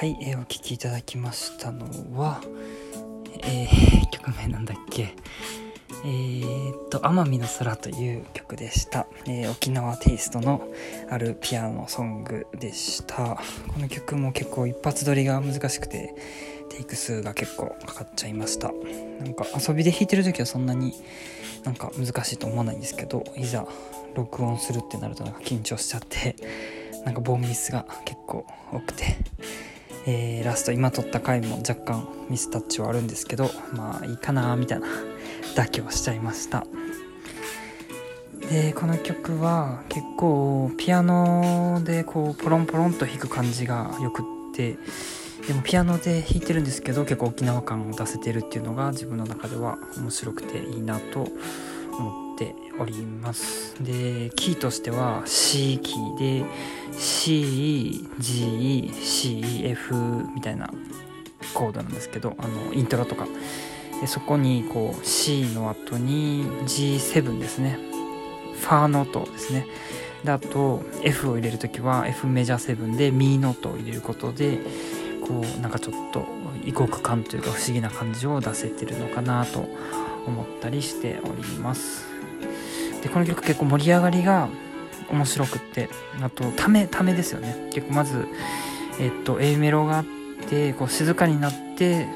はい、えー、お聴きいただきましたのは、えー、曲名なんだっけ？えー、っと「奄美の空」という曲でした、えー、沖縄テイストのあるピアノソングでした。この曲も結構一発撮りが難しくてイク数が結構かかっちゃいました。なんか遊びで弾いてる時はそんなになんか難しいと思わないんですけどいざ録音するってなるとなんか緊張しちゃって なんかボンミスが結構多くてえー、ラスト今撮った回も若干ミスタッチはあるんですけどまあいいかなみたいな妥協しちゃいました。でこの曲は結構ピアノでこうポロンポロンと弾く感じがよくってでもピアノで弾いてるんですけど結構沖縄感を出せてるっていうのが自分の中では面白くていいなと思っております。でキーとしては C キーで CGCF みたいなコードなんですけどあのイントロとか。でそこにこう C の後に G7 ですね。ファーノートですね。であと F を入れる時は F メジャー7でミーノートを入れることでこうなんかちょっと異国感というか不思議な感じを出せてるのかなと思ったりしております。でこの曲結構盛り上がりが面白くってあとためためですよね。結構まずえっと A メロがあってこう静かになって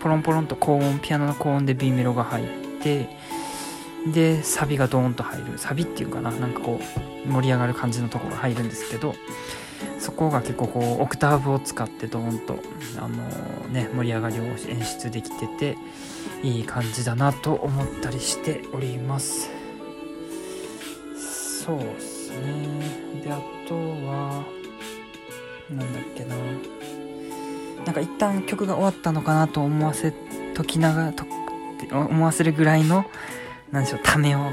ポロンポロンと高音ピアノの高音で B メロが入ってでサビがドーンと入る。サビっていうかな？なんかこう盛り上がる感じのところが入るんですけどそこが結構こうオクターブを使ってドーンとあのー、ね盛り上がりを演出できてていい感じだなと思ったりしております。そうっすね。であとはなんだっけな。なんか一旦曲が終わったのかなと思わせときながらと思わせるぐらいの何でしょうためを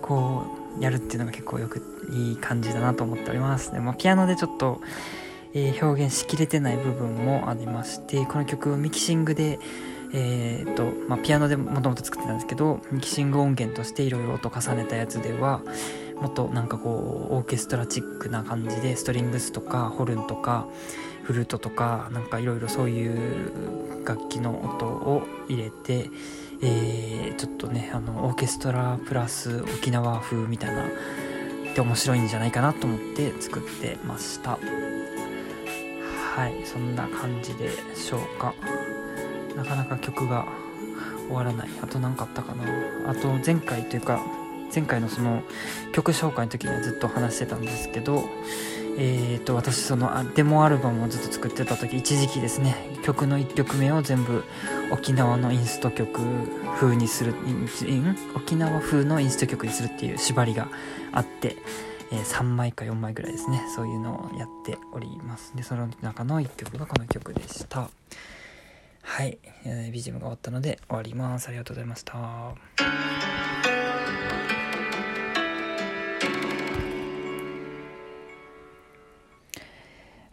こうやるっていうのが結構よくいい感じだなと思っております。で、まあ、ピアノでちょっと、えー、表現しきれてない部分もありましてこの曲をミキシングでえー、っと、まあ、ピアノでもともと作ってたんですけどミキシング音源としていろいろと重ねたやつではもっとなんかこうオーケストラチックな感じでストリングスとかホルンとかフルートとかなんかいろいろそういう楽器の音を入れて、えー、ちょっとねあのオーケストラプラス沖縄風みたいなって面白いんじゃないかなと思って作ってました。はいそんな感じでしょうか。なかなか曲が終わらない。あと何かあったかな。あと前回というか前回のその曲紹介の時にはずっと話してたんですけどえーと、私そのデモアルバムをずっと作ってた時一時期ですね曲の1曲目を全部沖縄のインスト曲風にする沖縄風のインスト曲にするっていう縛りがあって、えー、3枚か4枚ぐらいですねそういうのをやっております。でその中の1曲がこの曲でした。はい、えー、BGM が終わったので終わります。ありがとうございました。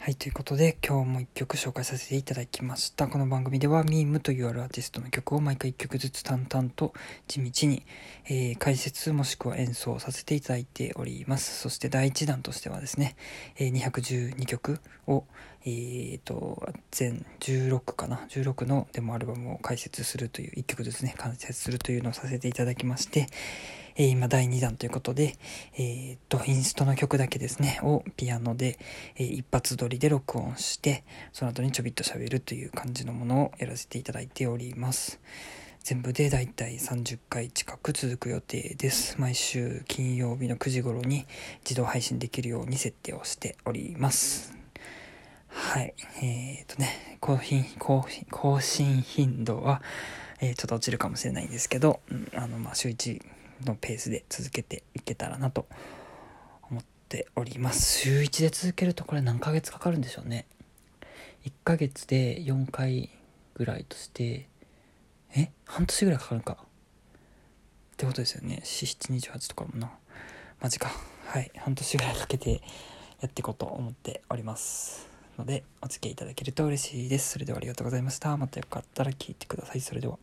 はい、ということで今日も1曲紹介させていただきました。この番組ではミームというあるアーティストの曲を毎回1曲ずつ淡々と地道に、えー、解説もしくは演奏させていただいております。そして第1弾としてはですね、えー、212曲を、えーと、全16かな？16のデモアルバムを解説するという1曲ずつね解説するというのをさせていただきまして、え、今第2弾ということで、え、っと、インストの曲だけですね、をピアノで、え、一発撮りで録音して、その後にちょびっと喋るという感じのものをやらせていただいております。全部でだいたい30回近く続く予定です。毎週金曜日の9時頃に自動配信できるように設定をしております。はい。えっ、とね、更新、更新頻度は、えー、ちょっと落ちるかもしれないんですけど、うん、あの、まあ、週1のペースで続けていけたらなと思っております。週1で続けるとこれ何ヶ月かかるんでしょうね。1ヶ月で4回ぐらいとしてえ？半年ぐらいかかるか。ってことですよね。4728とかもな。マジか。はい。半年ぐらいかけてやっていこうと思っておりますのでお付き合いいただけると嬉しいです。それではありがとうございました。またよかったら聞いてください。それでは。